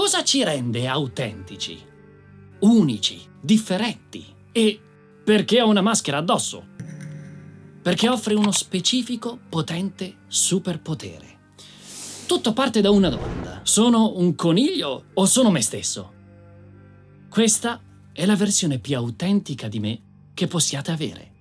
Cosa ci rende autentici? Unici, differenti? E perché ho una maschera addosso? Perché offre uno specifico, potente superpotere. Tutto parte da una domanda. Sono un coniglio o sono me stesso? Questa è la versione più autentica di me che possiate avere.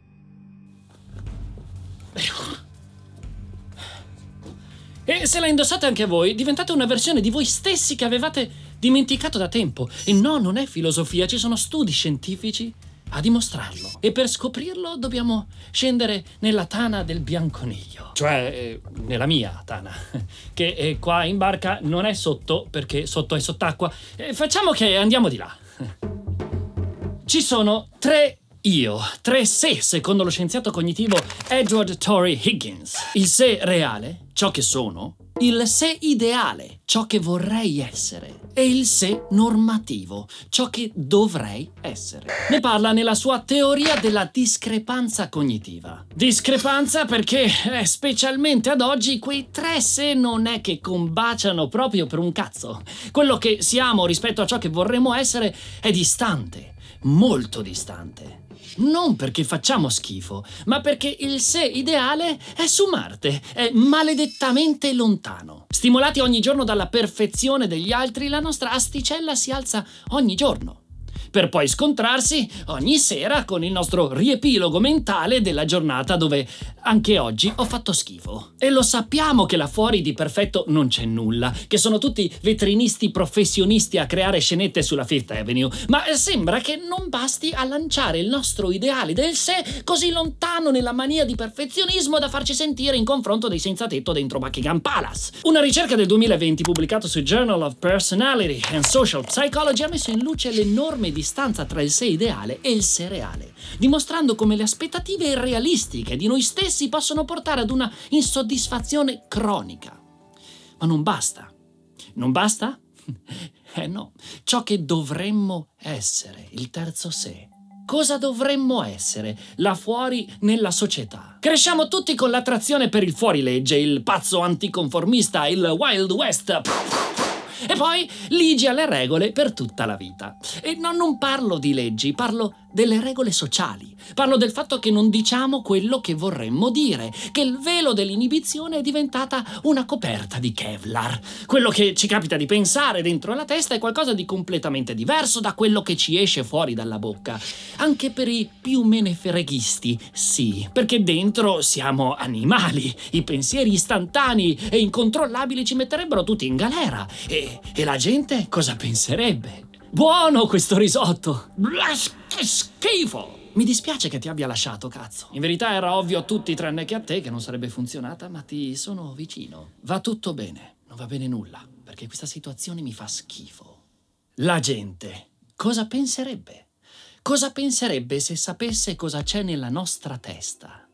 E se la indossate anche voi, diventate una versione di voi stessi che avevate dimenticato da tempo. E no, non è filosofia, ci sono studi scientifici a dimostrarlo. E per scoprirlo dobbiamo scendere nella tana del bianconiglio. Cioè, eh, nella mia tana. Che eh, qua in barca non è sotto, perché sotto è sott'acqua. Eh, facciamo che andiamo di là. Ci sono tre io, tre sé, secondo lo scienziato cognitivo Edward Torrey Higgins. Il sé reale, ciò che sono, il sé ideale, ciò che vorrei essere, e il sé normativo, ciò che dovrei essere. Ne parla nella sua teoria della discrepanza cognitiva. Discrepanza perché, eh, specialmente ad oggi, quei tre sé non è che combaciano proprio per un cazzo. Quello che siamo rispetto a ciò che vorremmo essere è distante, molto distante. Non perché facciamo schifo, ma perché il sé ideale è su Marte, è maledettamente lontano. Stimolati ogni giorno dalla perfezione degli altri, la nostra asticella si alza ogni giorno per poi scontrarsi ogni sera con il nostro riepilogo mentale della giornata dove anche oggi ho fatto schifo. E lo sappiamo che là fuori di perfetto non c'è nulla, che sono tutti vetrinisti professionisti a creare scenette sulla Fifth Avenue, ma sembra che non basti a lanciare il nostro ideale del sé così lontano nella mania di perfezionismo da farci sentire in confronto dei senza tetto dentro Buckingham Palace. Una ricerca del 2020 pubblicata su Journal of Personality and Social Psychology ha messo in luce l'enorme distanza tra il sé ideale e il sé reale, dimostrando come le aspettative irrealistiche di noi stessi possono portare ad una insoddisfazione cronica. Ma non basta. Non basta? Eh no, ciò che dovremmo essere, il terzo sé. Cosa dovremmo essere là fuori nella società? Cresciamo tutti con l'attrazione per il fuorilegge, il pazzo anticonformista, il Wild West. E poi ligi alle regole per tutta la vita. E no, non parlo di leggi, parlo delle regole sociali. Parlo del fatto che non diciamo quello che vorremmo dire, che il velo dell'inibizione è diventata una coperta di Kevlar. Quello che ci capita di pensare dentro la testa è qualcosa di completamente diverso da quello che ci esce fuori dalla bocca. Anche per i più menefreghisti, sì, perché dentro siamo animali. I pensieri istantanei e incontrollabili ci metterebbero tutti in galera. E, e la gente cosa penserebbe? Buono questo risotto! Che schifo! Mi dispiace che ti abbia lasciato, cazzo. In verità era ovvio a tutti tranne che a te che non sarebbe funzionata, ma ti sono vicino. Va tutto bene, non va bene nulla, perché questa situazione mi fa schifo. La gente cosa penserebbe? Cosa penserebbe se sapesse cosa c'è nella nostra testa?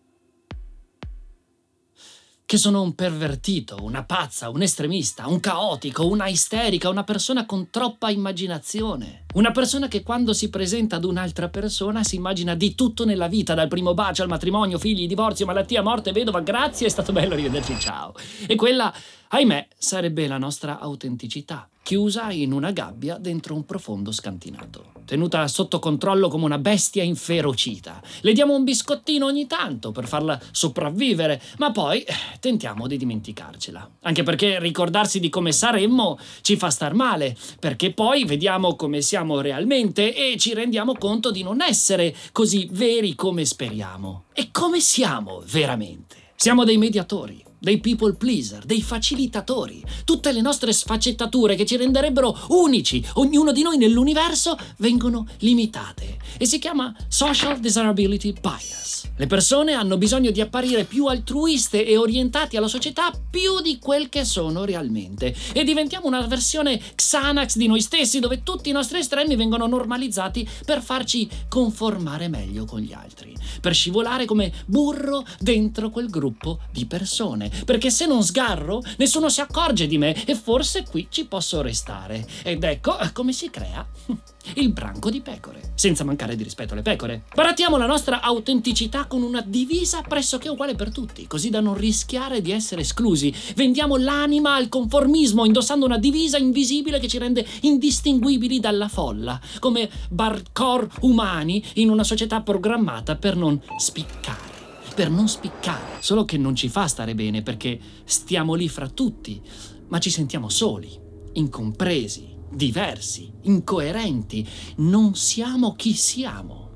Che sono un pervertito, una pazza, un estremista, un caotico, una isterica, una persona con troppa immaginazione. Una persona che quando si presenta ad un'altra persona si immagina di tutto nella vita, dal primo bacio al matrimonio, figli, divorzio, malattia, morte, vedova, grazie, è stato bello rivederci, ciao. E quella, ahimè, sarebbe la nostra autenticità chiusa in una gabbia dentro un profondo scantinato. Tenuta sotto controllo come una bestia inferocita. Le diamo un biscottino ogni tanto per farla sopravvivere, ma poi eh, tentiamo di dimenticarcela. Anche perché ricordarsi di come saremmo ci fa star male, perché poi vediamo come siamo realmente e ci rendiamo conto di non essere così veri come speriamo. E come siamo veramente? Siamo dei mediatori dei people pleaser, dei facilitatori, tutte le nostre sfaccettature che ci renderebbero unici, ognuno di noi nell'universo, vengono limitate. E si chiama social desirability bias. Le persone hanno bisogno di apparire più altruiste e orientati alla società più di quel che sono realmente. E diventiamo una versione Xanax di noi stessi dove tutti i nostri estremi vengono normalizzati per farci conformare meglio con gli altri, per scivolare come burro dentro quel gruppo di persone perché se non sgarro, nessuno si accorge di me e forse qui ci posso restare. Ed ecco come si crea il branco di pecore, senza mancare di rispetto alle pecore. Barattiamo la nostra autenticità con una divisa pressoché uguale per tutti, così da non rischiare di essere esclusi. Vendiamo l'anima al conformismo indossando una divisa invisibile che ci rende indistinguibili dalla folla, come barcor umani in una società programmata per non spiccare per non spiccare, solo che non ci fa stare bene perché stiamo lì fra tutti, ma ci sentiamo soli, incompresi, diversi, incoerenti, non siamo chi siamo.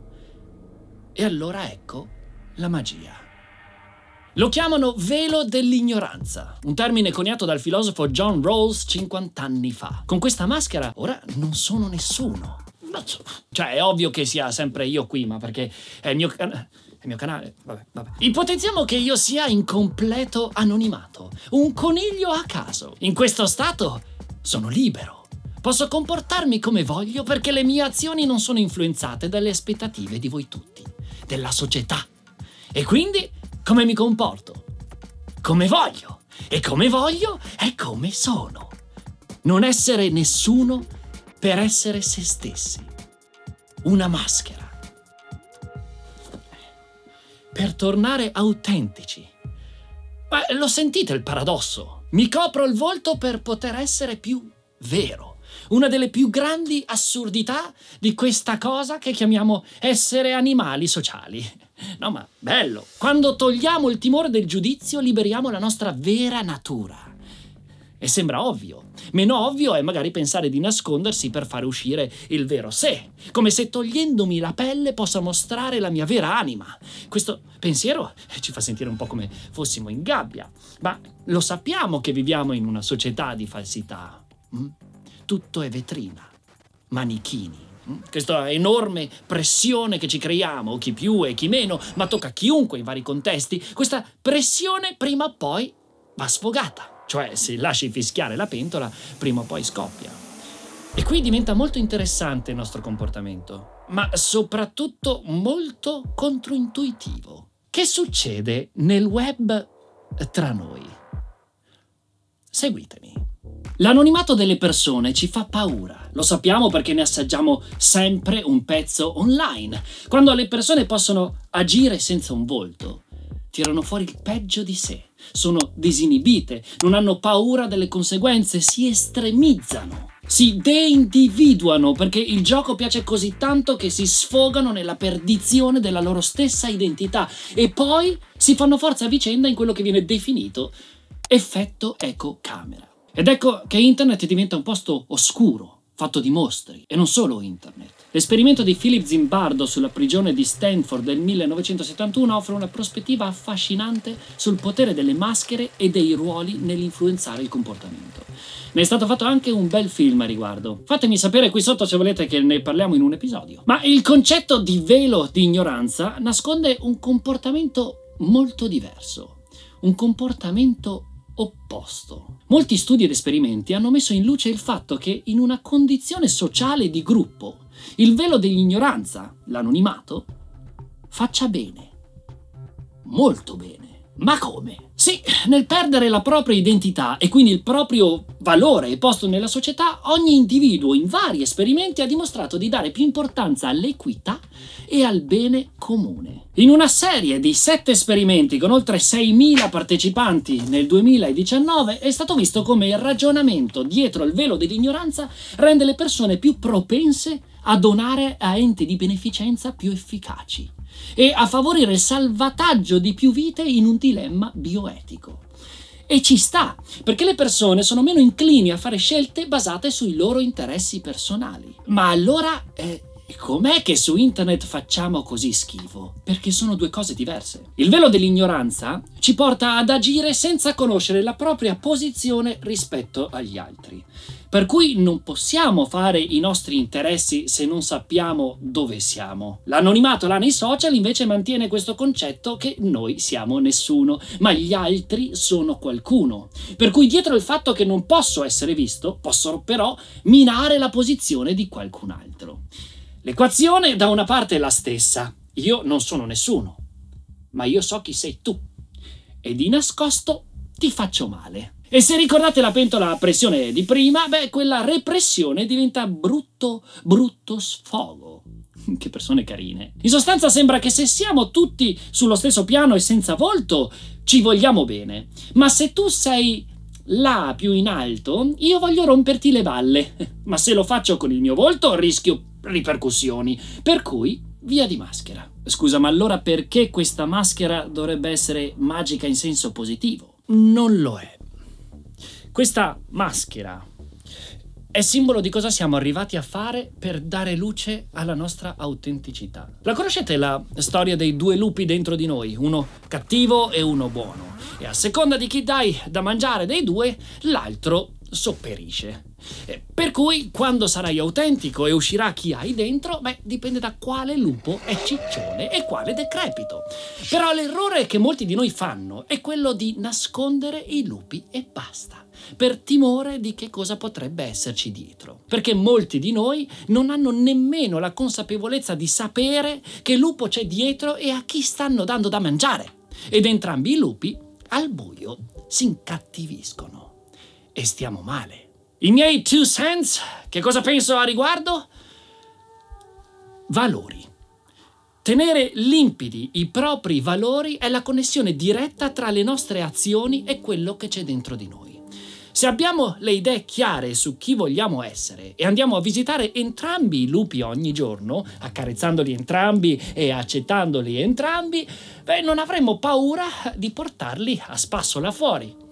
E allora ecco la magia. Lo chiamano velo dell'ignoranza, un termine coniato dal filosofo John Rawls 50 anni fa. Con questa maschera ora non sono nessuno. Cioè, è ovvio che sia sempre io qui, ma perché è il mio. È il mio canale. Vabbè, vabbè. Ipotizziamo che io sia in completo anonimato, un coniglio a caso. In questo stato sono libero. Posso comportarmi come voglio perché le mie azioni non sono influenzate dalle aspettative di voi tutti, della società. E quindi come mi comporto? Come voglio. E come voglio è come sono. Non essere nessuno per essere se stessi. Una maschera per tornare autentici. Ma lo sentite il paradosso? Mi copro il volto per poter essere più vero. Una delle più grandi assurdità di questa cosa che chiamiamo essere animali sociali. No, ma bello. Quando togliamo il timore del giudizio, liberiamo la nostra vera natura. E sembra ovvio. Meno ovvio è magari pensare di nascondersi per fare uscire il vero sé, come se togliendomi la pelle possa mostrare la mia vera anima. Questo pensiero ci fa sentire un po' come fossimo in gabbia, ma lo sappiamo che viviamo in una società di falsità. Mm? Tutto è vetrina, manichini. Mm? Questa enorme pressione che ci creiamo, chi più e chi meno, ma tocca a chiunque in vari contesti, questa pressione prima o poi va sfogata. Cioè, se lasci fischiare la pentola, prima o poi scoppia. E qui diventa molto interessante il nostro comportamento, ma soprattutto molto controintuitivo. Che succede nel web tra noi? Seguitemi. L'anonimato delle persone ci fa paura, lo sappiamo perché ne assaggiamo sempre un pezzo online, quando le persone possono agire senza un volto, tirano fuori il peggio di sé, sono disinibite, non hanno paura delle conseguenze, si estremizzano, si deindividuano perché il gioco piace così tanto che si sfogano nella perdizione della loro stessa identità e poi si fanno forza a vicenda in quello che viene definito effetto eco camera. Ed ecco che internet diventa un posto oscuro, fatto di mostri, e non solo internet. L'esperimento di Philip Zimbardo sulla prigione di Stanford del 1971 offre una prospettiva affascinante sul potere delle maschere e dei ruoli nell'influenzare il comportamento. Ne è stato fatto anche un bel film a riguardo. Fatemi sapere qui sotto se volete che ne parliamo in un episodio. Ma il concetto di velo di ignoranza nasconde un comportamento molto diverso. Un comportamento opposto. Molti studi ed esperimenti hanno messo in luce il fatto che in una condizione sociale di gruppo, il velo dell'ignoranza, l'anonimato, faccia bene. Molto bene. Ma come? Sì, nel perdere la propria identità e quindi il proprio valore posto nella società, ogni individuo in vari esperimenti ha dimostrato di dare più importanza all'equità e al bene comune. In una serie di sette esperimenti con oltre 6.000 partecipanti nel 2019 è stato visto come il ragionamento dietro il velo dell'ignoranza rende le persone più propense a donare a enti di beneficenza più efficaci e a favorire il salvataggio di più vite in un dilemma bioetico. E ci sta, perché le persone sono meno inclini a fare scelte basate sui loro interessi personali. Ma allora eh, com'è che su internet facciamo così schifo? Perché sono due cose diverse. Il velo dell'ignoranza ci porta ad agire senza conoscere la propria posizione rispetto agli altri. Per cui non possiamo fare i nostri interessi se non sappiamo dove siamo. L'anonimato là nei social invece mantiene questo concetto che noi siamo nessuno, ma gli altri sono qualcuno. Per cui dietro il fatto che non posso essere visto, posso però minare la posizione di qualcun altro. L'equazione da una parte è la stessa. Io non sono nessuno, ma io so chi sei tu. E di nascosto ti faccio male. E se ricordate la pentola a pressione di prima, beh, quella repressione diventa brutto, brutto sfogo. Che persone carine. In sostanza sembra che se siamo tutti sullo stesso piano e senza volto, ci vogliamo bene. Ma se tu sei là più in alto, io voglio romperti le balle. Ma se lo faccio con il mio volto, rischio ripercussioni. Per cui, via di maschera. Scusa, ma allora perché questa maschera dovrebbe essere magica in senso positivo? Non lo è. Questa maschera è simbolo di cosa siamo arrivati a fare per dare luce alla nostra autenticità. La conoscete la storia dei due lupi dentro di noi, uno cattivo e uno buono, e a seconda di chi dai da mangiare dei due, l'altro sopperisce. Eh, per cui, quando sarai autentico e uscirà chi hai dentro, beh, dipende da quale lupo è ciccione e quale decrepito. Però l'errore che molti di noi fanno è quello di nascondere i lupi e basta per timore di che cosa potrebbe esserci dietro. Perché molti di noi non hanno nemmeno la consapevolezza di sapere che lupo c'è dietro e a chi stanno dando da mangiare. Ed entrambi i lupi, al buio, si incattiviscono. E stiamo male. I miei two cents, che cosa penso a riguardo? Valori. Tenere limpidi i propri valori è la connessione diretta tra le nostre azioni e quello che c'è dentro di noi. Se abbiamo le idee chiare su chi vogliamo essere e andiamo a visitare entrambi i lupi ogni giorno, accarezzandoli entrambi e accettandoli entrambi, beh, non avremo paura di portarli a spasso là fuori.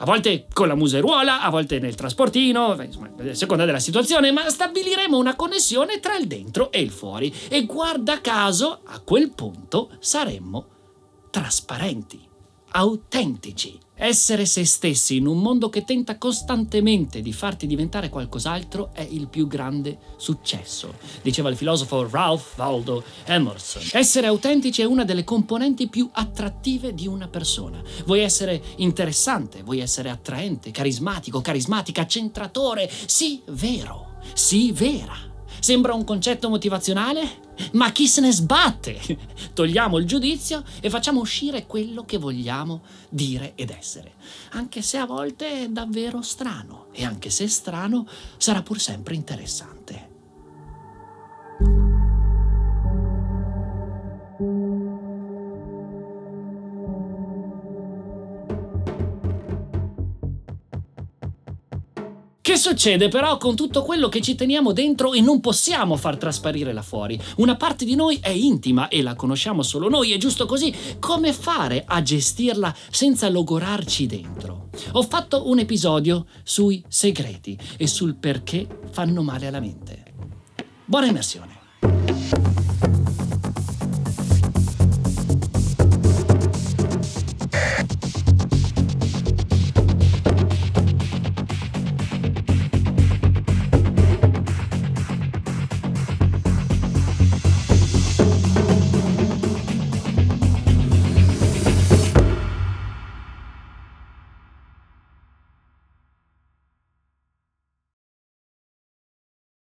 A volte con la museruola, a volte nel trasportino, a seconda della situazione, ma stabiliremo una connessione tra il dentro e il fuori. E guarda caso, a quel punto saremmo trasparenti autentici. Essere se stessi in un mondo che tenta costantemente di farti diventare qualcos'altro è il più grande successo, diceva il filosofo Ralph Waldo Emerson. Essere autentici è una delle componenti più attrattive di una persona. Vuoi essere interessante, vuoi essere attraente, carismatico, carismatica, centratore, sì, vero, sì, vera. Sembra un concetto motivazionale? Ma chi se ne sbatte? Togliamo il giudizio e facciamo uscire quello che vogliamo dire ed essere. Anche se a volte è davvero strano e anche se strano sarà pur sempre interessante. Che succede però con tutto quello che ci teniamo dentro e non possiamo far trasparire là fuori? Una parte di noi è intima e la conosciamo solo noi, è giusto così. Come fare a gestirla senza logorarci dentro? Ho fatto un episodio sui segreti e sul perché fanno male alla mente. Buona immersione!